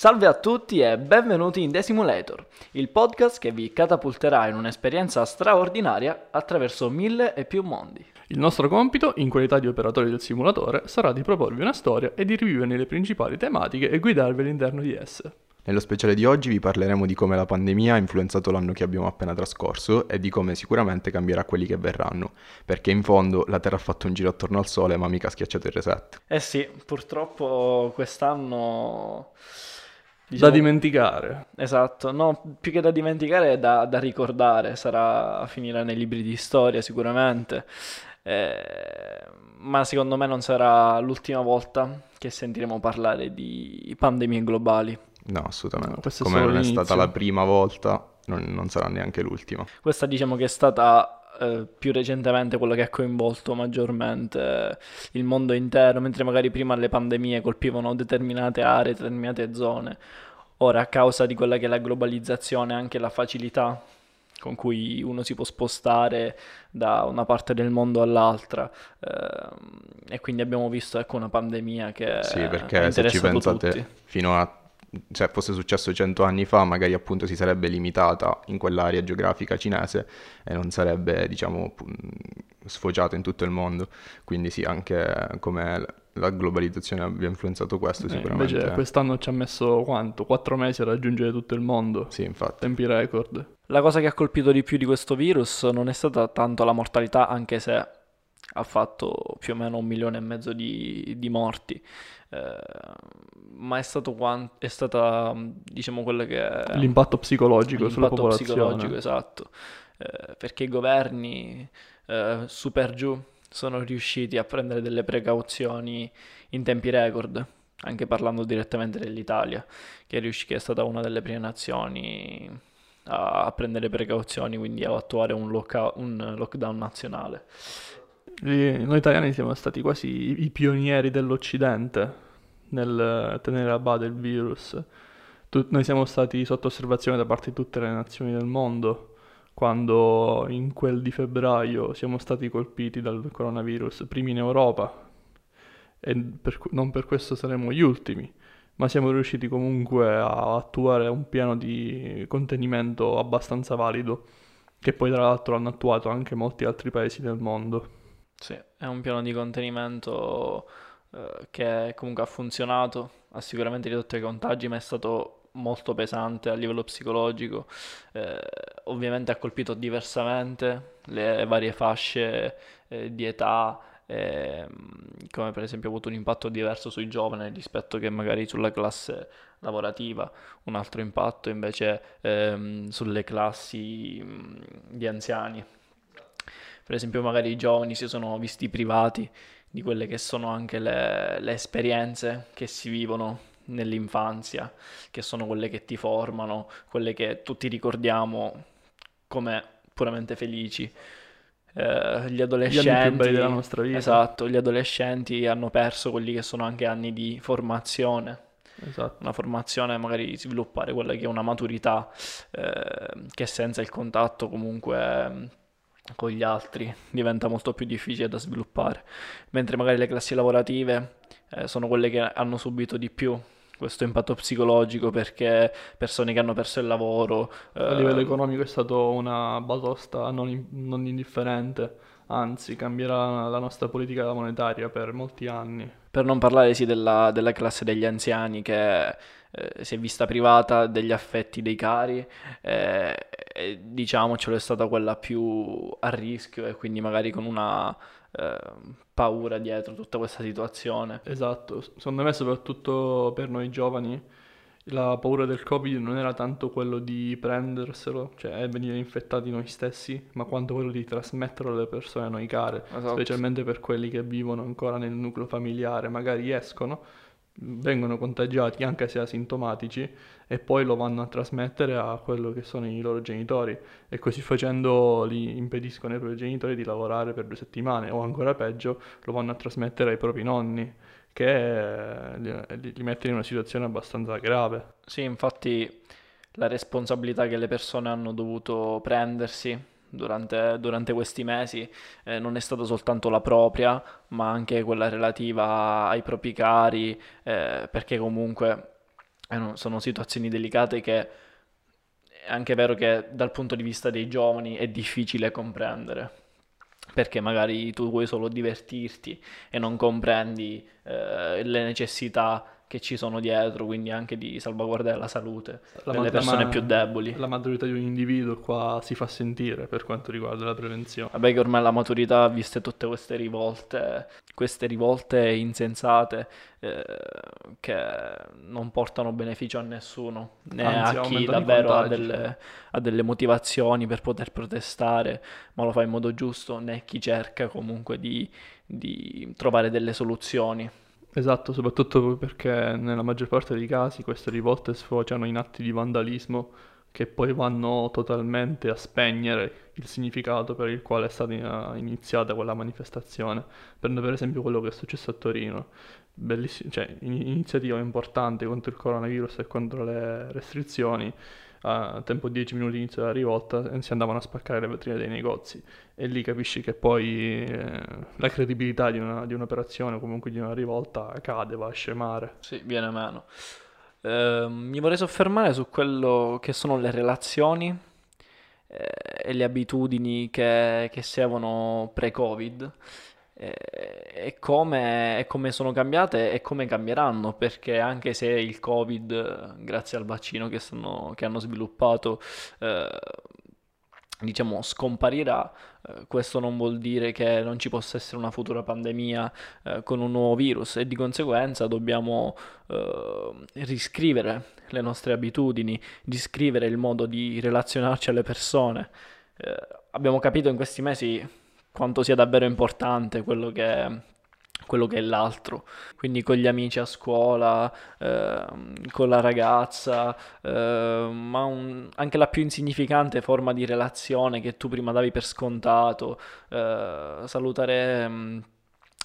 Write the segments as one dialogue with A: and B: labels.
A: Salve a tutti e benvenuti in The Simulator, il podcast che vi catapulterà in un'esperienza straordinaria attraverso mille e più mondi.
B: Il nostro compito, in qualità di operatori del simulatore, sarà di proporvi una storia e di riviverne le principali tematiche e guidarvi all'interno di esse.
C: Nello speciale di oggi vi parleremo di come la pandemia ha influenzato l'anno che abbiamo appena trascorso e di come sicuramente cambierà quelli che verranno, perché in fondo la Terra ha fatto un giro attorno al Sole ma mica ha schiacciato il reset.
A: Eh sì, purtroppo quest'anno...
B: Diciamo... Da dimenticare.
A: Esatto, no, più che da dimenticare è da, da ricordare, sarà a finire nei libri di storia sicuramente, eh, ma secondo me non sarà l'ultima volta che sentiremo parlare di pandemie globali.
C: No, assolutamente. No, Come non è l'inizio. stata la prima volta, non, non, sarà neanche l'ultima.
A: Questa diciamo che è stata eh, più recentemente quella che ha coinvolto maggiormente il mondo intero, mentre magari prima le pandemie colpivano determinate aree, determinate zone. Ora, a causa di quella che è la globalizzazione, anche la facilità con cui uno si può spostare da una parte del mondo all'altra eh, e quindi abbiamo visto ecco una pandemia che
C: sì perché se ci pensate tutti. fino a cioè fosse successo cento anni fa, magari appunto si sarebbe limitata in quell'area geografica cinese e non sarebbe, diciamo, sfociato in tutto il mondo. Quindi sì, anche come la globalizzazione abbia influenzato questo eh, sicuramente.
B: Invece quest'anno ci ha messo quanto? Quattro mesi a raggiungere tutto il mondo.
C: Sì, infatti.
B: Tempi record.
A: La cosa che ha colpito di più di questo virus non è stata tanto la mortalità, anche se ha fatto più o meno un milione e mezzo di, di morti. Eh, ma è stato quant- è stata diciamo quello che è
B: l'impatto psicologico
A: l'impatto
B: sulla popolazione.
A: psicologico esatto. Eh, perché i governi eh, su per giù sono riusciti a prendere delle precauzioni in tempi record anche parlando direttamente dell'Italia che è, riusc- che è stata una delle prime nazioni a, a prendere precauzioni quindi a attuare un, loca- un lockdown nazionale
B: noi italiani siamo stati quasi i pionieri dell'Occidente nel tenere a bada il virus. Tut- noi siamo stati sotto osservazione da parte di tutte le nazioni del mondo quando in quel di febbraio siamo stati colpiti dal coronavirus, primi in Europa, e per, non per questo saremo gli ultimi, ma siamo riusciti comunque a attuare un piano di contenimento abbastanza valido, che poi tra l'altro hanno attuato anche molti altri paesi del mondo.
A: Sì, è un piano di contenimento eh, che comunque ha funzionato, ha sicuramente ridotto i contagi, ma è stato molto pesante a livello psicologico. Eh, ovviamente ha colpito diversamente le varie fasce eh, di età, eh, come per esempio ha avuto un impatto diverso sui giovani rispetto che magari sulla classe lavorativa, un altro impatto invece ehm, sulle classi mh, di anziani per esempio magari i giovani si sono visti privati di quelle che sono anche le, le esperienze che si vivono nell'infanzia, che sono quelle che ti formano, quelle che tutti ricordiamo come puramente felici. Eh, gli adolescenti, gli
B: della nostra vita.
A: Esatto, gli adolescenti hanno perso quelli che sono anche anni di formazione.
B: Esatto.
A: Una formazione, magari sviluppare quella che è una maturità eh, che senza il contatto comunque con gli altri diventa molto più difficile da sviluppare, mentre magari le classi lavorative eh, sono quelle che hanno subito di più questo impatto psicologico perché persone che hanno perso il lavoro...
B: Eh... A livello economico è stato una batosta non, non indifferente, anzi cambierà la nostra politica monetaria per molti anni.
A: Per non parlare sì della, della classe degli anziani che eh, si è vista privata degli affetti dei cari eh, e diciamocelo è stata quella più a rischio e quindi magari con una eh, paura dietro tutta questa situazione.
B: Esatto, secondo me soprattutto per noi giovani la paura del Covid non era tanto quello di prenderselo, cioè venire infettati noi stessi, ma quanto quello di trasmetterlo alle persone a noi care, esatto. specialmente per quelli che vivono ancora nel nucleo familiare, magari escono, vengono contagiati anche se asintomatici e poi lo vanno a trasmettere a quello che sono i loro genitori e così facendo li impediscono ai propri genitori di lavorare per due settimane o ancora peggio lo vanno a trasmettere ai propri nonni che li, li mettono in una situazione abbastanza grave.
A: Sì, infatti la responsabilità che le persone hanno dovuto prendersi durante, durante questi mesi eh, non è stata soltanto la propria, ma anche quella relativa ai propri cari, eh, perché comunque sono situazioni delicate che è anche vero che dal punto di vista dei giovani è difficile comprendere perché magari tu vuoi solo divertirti e non comprendi eh, le necessità che ci sono dietro, quindi anche di salvaguardare la salute la delle persone più deboli.
B: La maturità di un individuo qua si fa sentire per quanto riguarda la prevenzione.
A: Vabbè che ormai la maturità, viste tutte queste rivolte, queste rivolte insensate eh, che non portano beneficio a nessuno, né Anzi, a chi davvero ha delle, ha delle motivazioni per poter protestare, ma lo fa in modo giusto, né chi cerca comunque di, di trovare delle soluzioni.
B: Esatto, soprattutto perché nella maggior parte dei casi queste rivolte sfociano in atti di vandalismo che poi vanno totalmente a spegnere il significato per il quale è stata iniziata quella manifestazione. Prendo per esempio quello che è successo a Torino, bellissima, cioè iniziativa importante contro il coronavirus e contro le restrizioni a tempo 10 minuti inizio della rivolta si andavano a spaccare le vetrine dei negozi e lì capisci che poi eh, la credibilità di, una, di, un'operazione o comunque di una rivolta cade, va a scemare.
A: Sì, viene meno. Eh, mi vorrei soffermare su quello che sono le relazioni eh, e le abitudini che, che seguono pre-Covid e come, e come, sono cambiate e come cambieranno, perché anche se il Covid, grazie al vaccino che, stanno, che hanno sviluppato, eh, diciamo, scomparirà, eh, questo non vuol dire che non ci possa essere una futura pandemia eh, con un nuovo virus e di conseguenza dobbiamo eh, riscrivere le nostre abitudini, riscrivere il modo di relazionarci alle persone. Eh, abbiamo capito in questi mesi quanto sia davvero importante quello che, quello che è l'altro. Quindi con gli amici a scuola, eh, con la ragazza, eh, ma un, anche la più insignificante forma di relazione che tu prima davi per scontato, eh, salutare mm,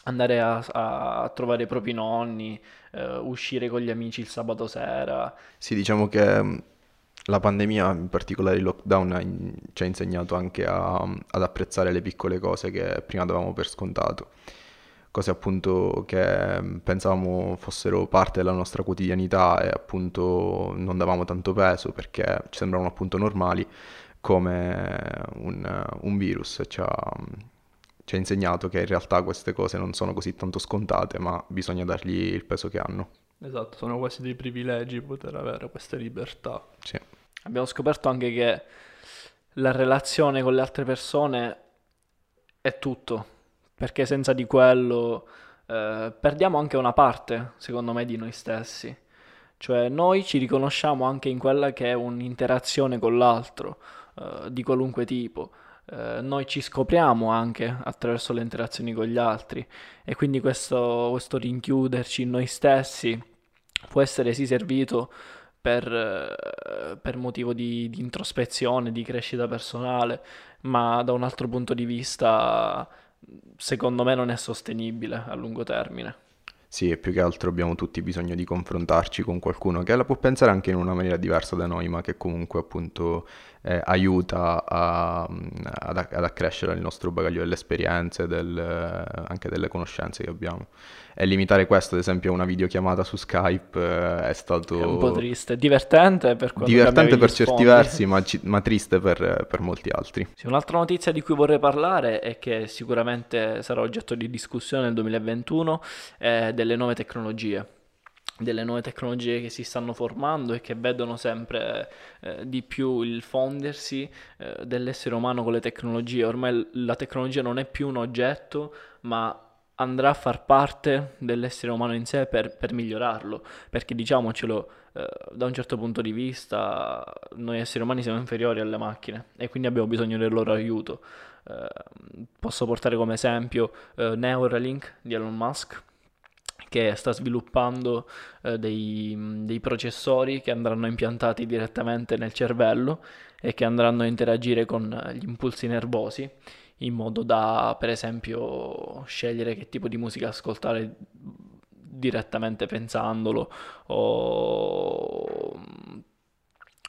A: andare a, a, trovare i propri nonni, uh, uscire con gli amici il sabato sera.
C: Sì, diciamo che mm, la pandemia, in particolare il lockdown, ci ha insegnato anche a, ad apprezzare le piccole cose che prima davamo per scontato, cose appunto che pensavamo fossero parte della nostra quotidianità e appunto non davamo tanto peso perché ci sembravano appunto normali, come un, un virus ci ha, ci ha insegnato che in realtà queste cose non sono così tanto scontate, ma bisogna dargli il peso che hanno.
B: Esatto, sono quasi dei privilegi poter avere queste libertà.
C: Sì.
A: Abbiamo scoperto anche che la relazione con le altre persone è tutto, perché senza di quello eh, perdiamo anche una parte, secondo me, di noi stessi. Cioè noi ci riconosciamo anche in quella che è un'interazione con l'altro, eh, di qualunque tipo. Eh, noi ci scopriamo anche attraverso le interazioni con gli altri e quindi questo, questo rinchiuderci in noi stessi può essere sì servito per, eh, per motivo di, di, introspezione, di crescita personale, ma da un altro punto di vista secondo me non è sostenibile a lungo termine.
C: Sì, e più che altro abbiamo tutti bisogno di confrontarci con qualcuno che la può pensare anche in una maniera diversa da noi, ma che comunque appunto eh, aiuta a, ad, ad, accrescere il nostro bagaglio delle esperienze, del, anche delle conoscenze che abbiamo. E limitare questo, ad esempio, a una videochiamata su Skype eh, è stato...
A: È un po' triste, divertente per
C: quanto Divertente per certi versi, ma, ma triste per, per, molti altri.
A: Sì, un'altra notizia di cui vorrei parlare è che sicuramente sarà oggetto di discussione nel 2021 è delle nuove tecnologie delle nuove tecnologie che si stanno formando e che vedono sempre eh, di più il fondersi eh, dell'essere umano con le tecnologie. Ormai la tecnologia non è più un oggetto, ma andrà a far parte dell'essere umano in sé per, per migliorarlo, perché diciamocelo, eh, da un certo punto di vista noi esseri umani siamo inferiori alle macchine e quindi abbiamo bisogno del loro aiuto. Eh, posso portare come esempio eh, Neuralink di Elon Musk, che sta sviluppando eh, dei, dei, processori che andranno impiantati direttamente nel cervello e che andranno a interagire con gli impulsi nervosi in modo da, per esempio, scegliere che tipo di musica ascoltare direttamente pensandolo o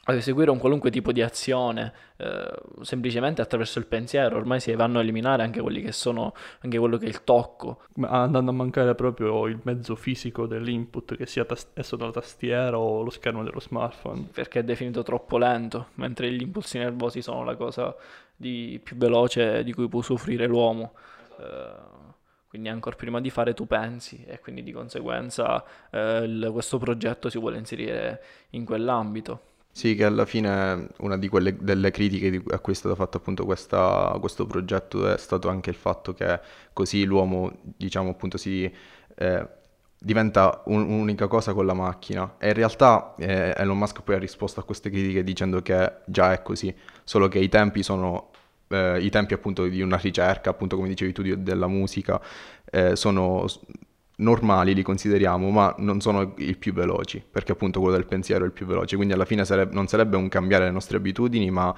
A: ad eseguire un qualunque tipo di azione eh, semplicemente attraverso il pensiero, ormai si vanno a eliminare anche quelli che sono, anche quello che è il tocco.
B: andando a mancare proprio il mezzo fisico dell'input, che sia tas- esso la tastiera o lo schermo dello smartphone.
A: Perché è definito troppo lento, mentre gli impulsi nervosi sono la cosa di più veloce di cui può soffrire l'uomo. Eh, quindi ancora prima di fare tu pensi e quindi di conseguenza eh, il, questo progetto si vuole inserire in quell'ambito.
C: Sì, che alla fine una di quelle, delle critiche a cui è stato fatto appunto questa, questo progetto è stato anche il fatto che così l'uomo, diciamo appunto, si eh, diventa un, un'unica cosa con la macchina. E in realtà eh, Elon Musk poi ha risposto a queste critiche dicendo che già è così, solo che i tempi sono eh, i tempi appunto di una ricerca, appunto come dicevi tu, di, della musica, eh, sono normali li consideriamo, ma non sono i più veloci, perché appunto quello del pensiero è il più veloce, quindi alla fine sarebbe, non sarebbe un cambiare le nostre abitudini, ma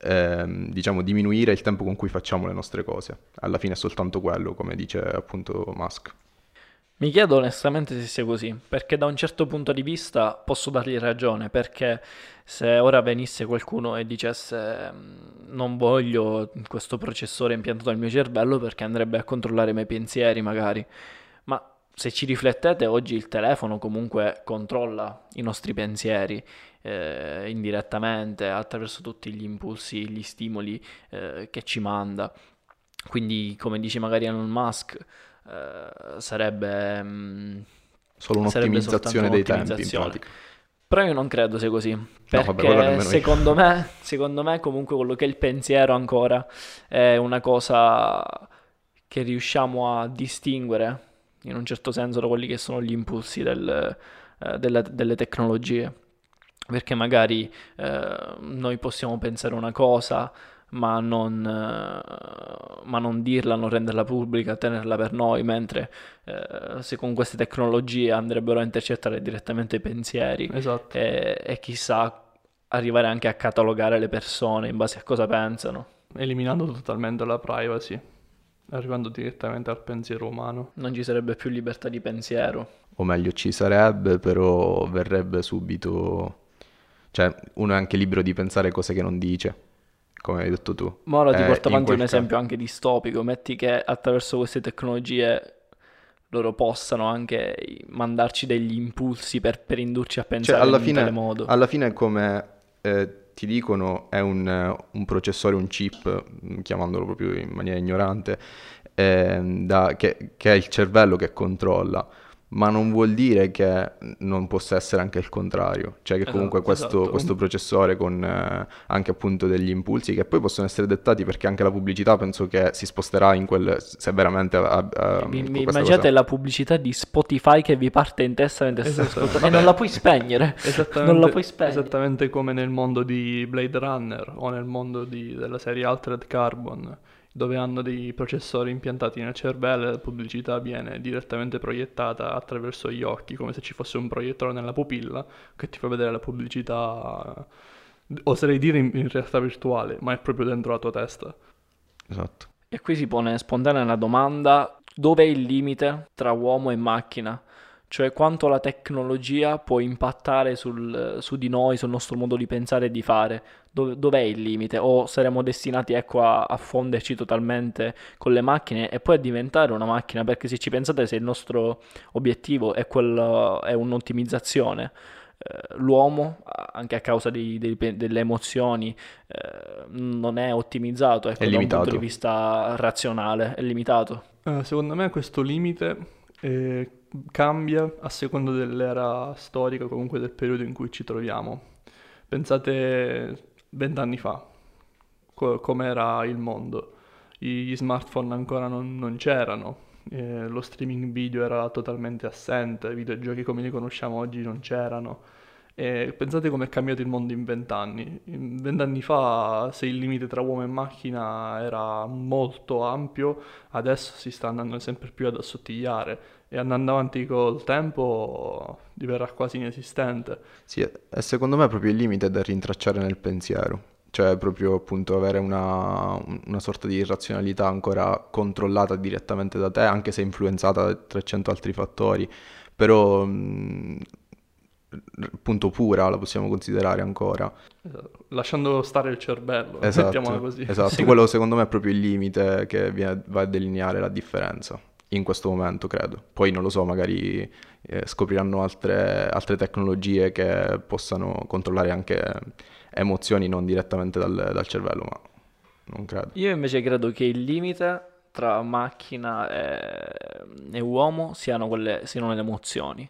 C: ehm, diciamo diminuire il tempo con cui facciamo le nostre cose. Alla fine è soltanto quello, come dice appunto Musk.
A: Mi chiedo onestamente se sia così, perché da un certo punto di vista posso dargli ragione, perché se ora venisse qualcuno e dicesse non voglio questo processore impiantato nel mio cervello perché andrebbe a controllare i miei pensieri magari, ma se ci riflettete, oggi il telefono comunque controlla i nostri pensieri eh, indirettamente attraverso tutti gli impulsi, gli stimoli eh, che ci manda. Quindi, come dice magari Elon Musk, eh, sarebbe mh, mm,
C: solo un'ottimizzazione dei tempi in pratica.
A: Però io non credo sia così, perché no, vabbè, secondo, me, secondo me comunque quello che è il pensiero ancora è una cosa che riusciamo a distinguere in un certo senso da quelli che sono gli impulsi del, eh, delle, delle, tecnologie. Perché magari eh, noi possiamo pensare una cosa, ma non, eh, ma non, dirla, non renderla pubblica, tenerla per noi, mentre eh, se con queste tecnologie andrebbero a intercettare direttamente i pensieri
B: esatto.
A: e, e chissà arrivare anche a catalogare le persone in base a cosa pensano.
B: Eliminando totalmente la privacy arrivando direttamente al pensiero umano.
A: Non ci sarebbe più libertà di pensiero.
C: O meglio, ci sarebbe, però verrebbe subito... Cioè, uno è anche libero di pensare cose che non dice, come hai detto tu.
A: Ma ora ti eh, porto avanti un esempio caso... anche distopico. Metti che attraverso queste tecnologie loro possano anche mandarci degli impulsi per, per indurci a cioè, pensare
C: cioè, alla
A: in
C: fine,
A: tale modo.
C: Alla fine come... Eh, ti dicono è un, un, processore, un chip, chiamandolo proprio in maniera ignorante, eh, da, che, che, è il cervello che controlla ma non vuol dire che non possa essere anche il contrario, cioè che comunque esatto, questo, esatto. questo, processore con eh, anche appunto degli impulsi che poi possono essere dettati perché anche la pubblicità penso che si sposterà in quel, se veramente... A, a,
A: mi, mi immaginate cosa. la pubblicità di Spotify che vi parte in testa mentre esatto. e non la puoi spegnere,
B: esattamente,
A: non la puoi spegnere.
B: Esattamente come nel mondo di Blade Runner o nel mondo di, della serie Altered Carbon dove hanno dei processori impiantati nel cervello e la pubblicità viene direttamente proiettata attraverso gli occhi, come se ci fosse un proiettore nella pupilla che ti fa vedere la pubblicità, oserei dire in, in realtà virtuale, ma è proprio dentro la tua testa.
C: Esatto.
A: E qui si pone spontanea la domanda, dov'è il limite tra uomo e macchina? Cioè quanto la tecnologia può impattare sul, su di noi, sul nostro modo di pensare e di fare, Dov- dov'è il limite? O saremo destinati ecco, a, a, fonderci totalmente con le macchine e poi a diventare una macchina? Perché se ci pensate, se il nostro obiettivo è, quello, è un'ottimizzazione, eh, l'uomo, anche a causa dei, dei, delle emozioni, eh, non è ottimizzato ecco, è da un punto di vista razionale, è limitato.
B: Uh, secondo me questo limite eh, cambia a seconda dell'era storica, comunque del periodo in cui ci troviamo. Pensate vent'anni fa, co- com'era il mondo. Gli smartphone ancora non, non c'erano, eh, lo streaming video era totalmente assente, i videogiochi come li conosciamo oggi non c'erano. E pensate come è cambiato il mondo in vent'anni. Vent'anni fa, se il limite tra uomo e macchina era molto ampio, adesso si sta andando sempre più ad assottigliare e andando avanti col tempo diverrà quasi inesistente.
C: Sì, e secondo me proprio il limite è da rintracciare nel pensiero, cioè proprio appunto avere una, una sorta di razionalità ancora controllata direttamente da te, anche se influenzata da 300 altri fattori, però mh, appunto pura, la possiamo considerare ancora.
B: Esatto. Lasciando stare il cervello,
C: esatto,
B: mettiamola così.
C: Esatto, quello secondo me è proprio il limite che viene, va a delineare la differenza in questo momento, credo. Poi non lo so, magari eh, scopriranno altre, altre, tecnologie che possano controllare anche emozioni non direttamente dal, dal cervello, ma non credo.
A: Io invece credo che il limite tra macchina e, e uomo siano, quelle, siano le emozioni.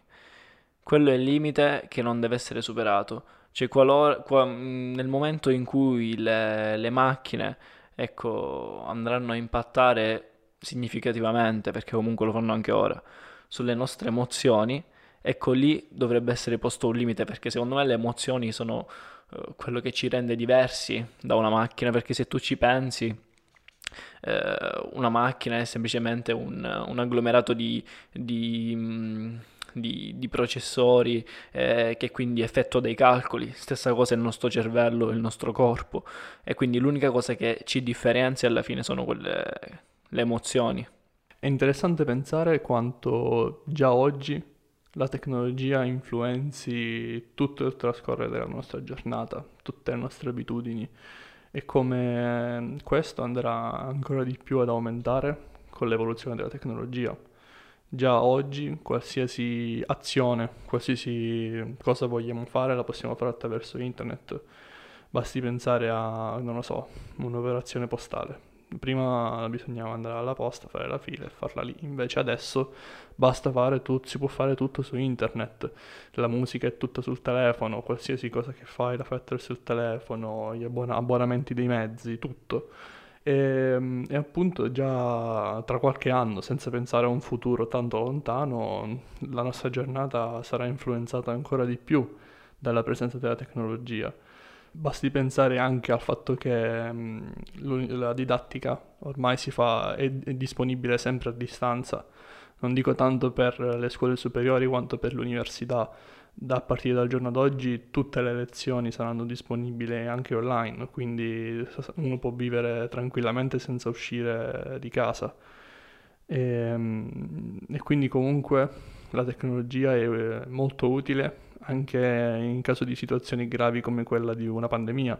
A: Quello è il limite che non deve essere superato. Cioè, qualora, qua, nel momento in cui le, le macchine ecco, andranno a impattare significativamente, perché comunque lo fanno anche ora, sulle nostre emozioni, ecco lì dovrebbe essere posto un limite, perché secondo me le emozioni sono uh, quello che ci rende diversi da una macchina, perché se tu ci pensi, uh, una macchina è semplicemente un, un agglomerato di, di mm, di, di processori eh, che quindi effettua dei calcoli, stessa cosa il nostro cervello, il nostro corpo e quindi l'unica cosa che ci differenzia alla fine sono quelle le emozioni.
B: È interessante pensare quanto già oggi la tecnologia influenzi tutto il trascorrere della nostra giornata, tutte le nostre abitudini e come questo andrà ancora di più ad aumentare con l'evoluzione della tecnologia già oggi qualsiasi azione, qualsiasi cosa vogliamo fare la possiamo fare attraverso internet. Basti pensare a, non lo so, un'operazione postale. Prima bisognava andare alla posta, fare la fila e farla lì, invece adesso basta fare tutto, si può fare tutto su internet. La musica è tutta sul telefono, qualsiasi cosa che fai la fai il telefono, gli abbon- abbonamenti dei mezzi, tutto. E, ehm, e, appunto già tra qualche anno, senza pensare a un futuro tanto lontano, la nostra giornata sarà influenzata ancora di più dalla presenza della tecnologia. Basti pensare anche al fatto che mh, la didattica ormai fa, è, è disponibile sempre a distanza, non dico tanto per le scuole superiori quanto per l'università. Da partire dal giorno d'oggi tutte le lezioni saranno disponibili anche online, quindi uno può vivere tranquillamente senza uscire di casa. E, ehm, e quindi comunque la tecnologia è molto utile anche in caso di situazioni gravi come quella di una pandemia.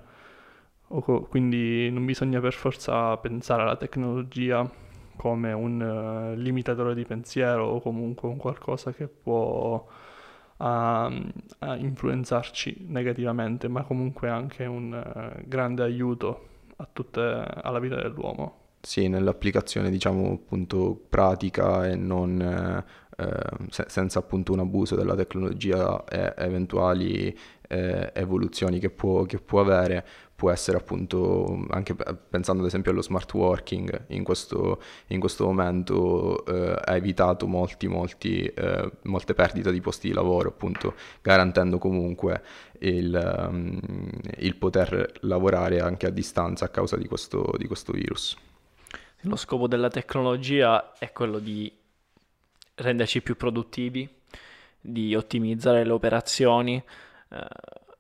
B: Co- quindi non bisogna per forza pensare alla tecnologia come un uh, limitatore di pensiero o comunque un qualcosa che può a, a influenzarci negativamente, ma comunque anche un uh, grande aiuto tutte, alla vita dell'uomo.
C: Sì, nell'applicazione diciamo appunto pratica e non eh, se, senza appunto un abuso della tecnologia e eventuali eh, evoluzioni che può, che può avere, può essere appunto, anche pensando ad esempio allo smart working, in questo, in questo momento eh, ha evitato molti, molti, eh, molte perdite di posti di lavoro, appunto garantendo comunque il, um, il, poter lavorare anche a distanza a causa di questo, di questo virus.
A: Lo scopo della tecnologia è quello di renderci più produttivi, di ottimizzare le operazioni. Eh,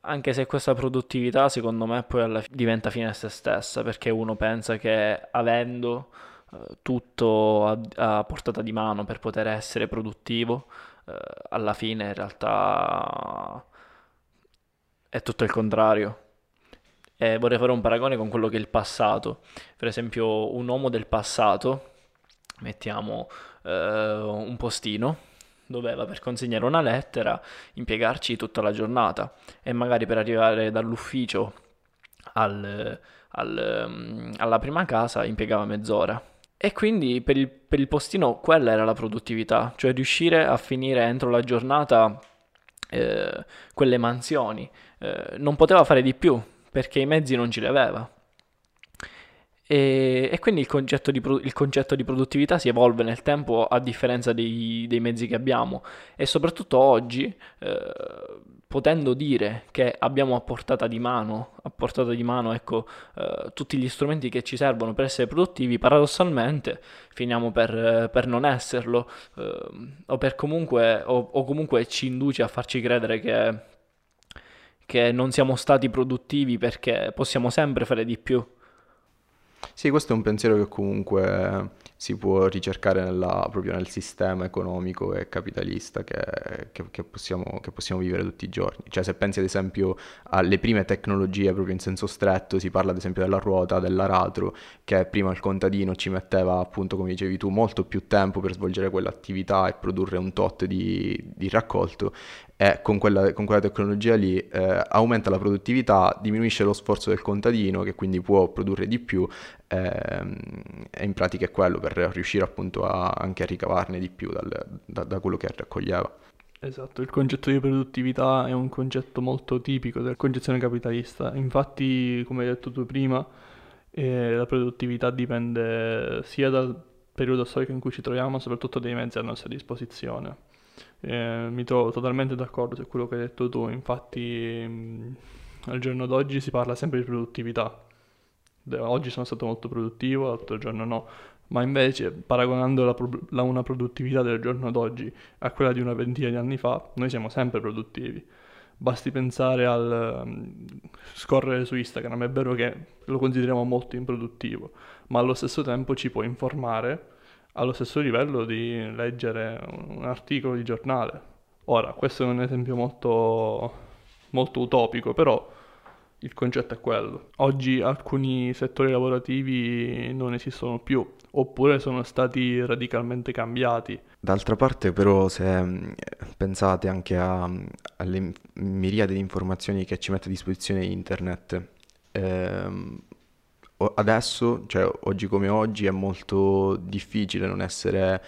A: anche se questa produttività secondo me poi diventa fine a se stessa perché uno pensa che avendo eh, tutto a, a, portata di mano per poter essere produttivo eh, alla fine in realtà è tutto il contrario e vorrei fare un paragone con quello che è il passato per esempio un uomo del passato mettiamo un postino doveva per consegnare una lettera impiegarci tutta la giornata e magari per arrivare dall'ufficio al, al, mm, alla prima casa impiegava mezz'ora. E quindi per il, per il, postino quella era la produttività, cioè riuscire a finire entro la giornata eh, quelle mansioni. Eh, non poteva fare di più perché i mezzi non ce li aveva. E, e quindi il concetto, di, il concetto, di, produttività si evolve nel tempo a differenza dei, dei mezzi che abbiamo e soprattutto oggi, eh, potendo dire che abbiamo a portata di mano, a portata di mano ecco, eh, tutti gli strumenti che ci servono per essere produttivi, paradossalmente finiamo per, per non esserlo eh, o, per comunque, o, o comunque ci induce a farci credere che, che non siamo stati produttivi perché possiamo sempre fare di più.
C: Sì, questo è un pensiero che comunque si può ricercare nella, proprio nel sistema economico e capitalista che, che, che, possiamo, che, possiamo, vivere tutti i giorni. Cioè se pensi ad esempio alle prime tecnologie proprio in senso stretto, si parla ad esempio della ruota, dell'aratro, che prima il contadino ci metteva appunto come dicevi tu molto più tempo per svolgere quell'attività e produrre un tot di, di raccolto e con quella, con quella tecnologia lì eh, aumenta la produttività, diminuisce lo sforzo del contadino che quindi può produrre di più ehm, e in pratica è quello per riuscire appunto a, anche a ricavarne di più dal, da, da quello che raccoglieva.
B: Esatto, il concetto di produttività è un concetto molto tipico della concezione capitalista. Infatti, come hai detto tu prima, eh, la produttività dipende sia dal periodo storico in cui ci troviamo, soprattutto dai mezzi a nostra disposizione. Eh, mi trovo totalmente d'accordo su quello che hai detto tu, infatti mh, al giorno d'oggi si parla sempre di produttività. Oggi sono stato molto produttivo, l'altro giorno no, ma invece paragonando la, la, una produttività del giorno d'oggi a quella di una ventina di anni fa, noi siamo sempre produttivi. Basti pensare al um, scorrere su Instagram, è vero che lo consideriamo molto improduttivo, ma allo stesso tempo ci può informare allo stesso livello di leggere un articolo di giornale. Ora, questo è un esempio molto, molto utopico, però il concetto è quello. Oggi alcuni settori lavorativi non esistono più, oppure sono stati radicalmente cambiati.
C: D'altra parte però se mm, pensate anche a, alle miriade di informazioni che ci mette a disposizione internet, ehm, adesso, cioè oggi come oggi, è molto difficile non essere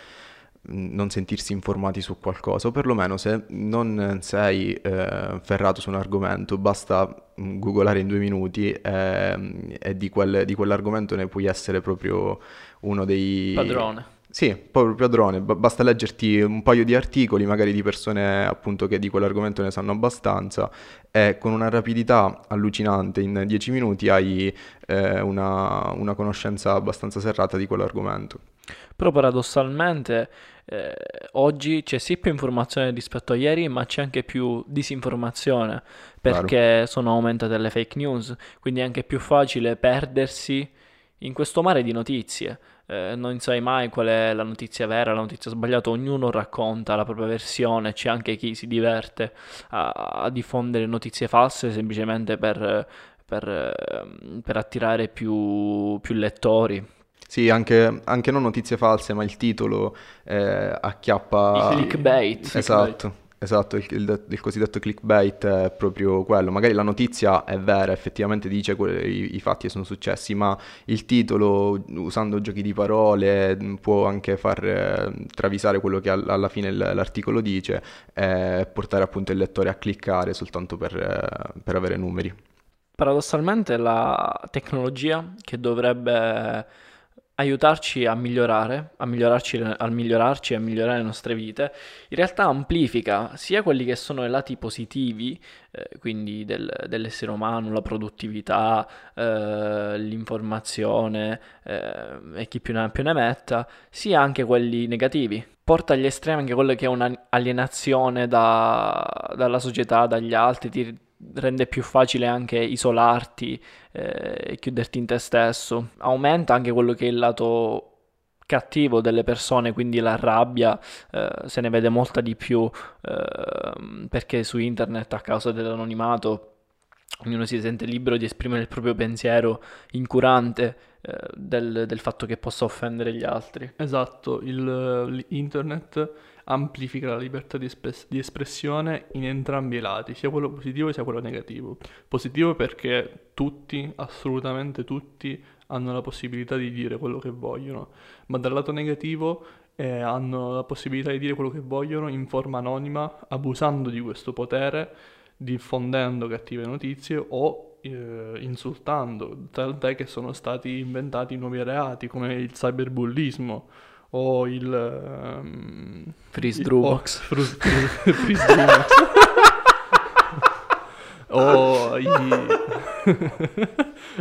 C: non sentirsi informati su qualcosa, o perlomeno se non sei eh, ferrato su un argomento, basta googolare in due minuti eh, e di, quel, di, quell'argomento ne puoi essere proprio uno dei...
A: Padrone.
C: Sì, proprio padrone, B- basta leggerti un paio di articoli, magari di persone appunto che di quell'argomento ne sanno abbastanza e con una rapidità allucinante in dieci minuti hai eh, una, una conoscenza abbastanza serrata di quell'argomento.
A: Però paradossalmente eh, oggi c'è sì più informazione rispetto a ieri, ma c'è anche più disinformazione perché claro. sono aumentate le fake news, quindi è anche più facile perdersi in questo mare di notizie eh, non sai mai qual è la notizia vera, la notizia sbagliata, ognuno racconta la propria versione, c'è anche chi si diverte a, a diffondere notizie false semplicemente per, per, ehm, per attirare più, più lettori.
C: Sì, anche, anche, non notizie false, ma il titolo eh, acchiappa...
A: Il clickbait.
C: Esatto. Clickbait. Esatto, il, il, il, cosiddetto clickbait è proprio quello. Magari la notizia è vera, effettivamente dice que- i, i, fatti che sono successi, ma il titolo, usando giochi di parole, può anche far eh, travisare quello che all- alla fine l- l'articolo dice e portare appunto il lettore a cliccare soltanto per, eh, per avere numeri.
A: Paradossalmente la tecnologia che dovrebbe aiutarci a migliorare, a migliorarci, a migliorarci e a migliorare le nostre vite, in realtà amplifica sia quelli che sono i lati positivi, eh, quindi del, dell'essere umano, la produttività, eh, l'informazione eh, e chi più ne più ne metta, sia anche quelli negativi. Porta agli estremi anche quello che è un'alienazione da, dalla società, dagli altri, ti rende più facile anche isolarti eh, e chiuderti in te stesso. Aumenta anche quello che è il lato cattivo delle persone, quindi la rabbia eh, se ne vede molta di più eh, perché su internet a causa dell'anonimato ognuno si sente libero di esprimere il proprio pensiero incurante eh, del, del, fatto che possa offendere gli altri.
B: Esatto, il, l'internet amplifica la libertà di, espres- di, espressione in entrambi i lati, sia quello positivo sia quello negativo. Positivo perché tutti, assolutamente tutti, hanno la possibilità di dire quello che vogliono, ma dal lato negativo eh, hanno la possibilità di dire quello che vogliono in forma anonima, abusando di questo potere, diffondendo cattive notizie o eh, insultando, tant'è che sono stati inventati nuovi reati come il cyberbullismo o il... Um,
A: Freeze Drubox.
B: Freeze, Drubox. o, i,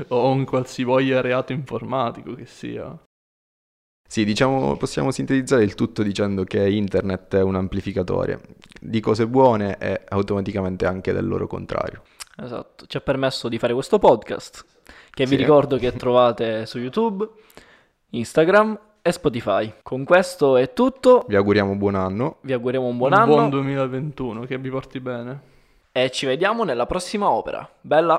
B: o un qualsivoglia reato informatico che sia.
C: Sì, diciamo, possiamo sintetizzare il tutto dicendo che internet è un amplificatore di cose buone e automaticamente anche del loro contrario.
A: Esatto, ci ha permesso di fare questo podcast che vi
C: Sì.
A: ricordo che trovate su YouTube, Instagram e Spotify. Con questo è tutto,
C: Vi auguriamo buon anno.
A: vi auguriamo un buon
B: un
A: anno
B: buon 2021, che vi porti bene.
A: e ci vediamo nella prossima opera. Bella!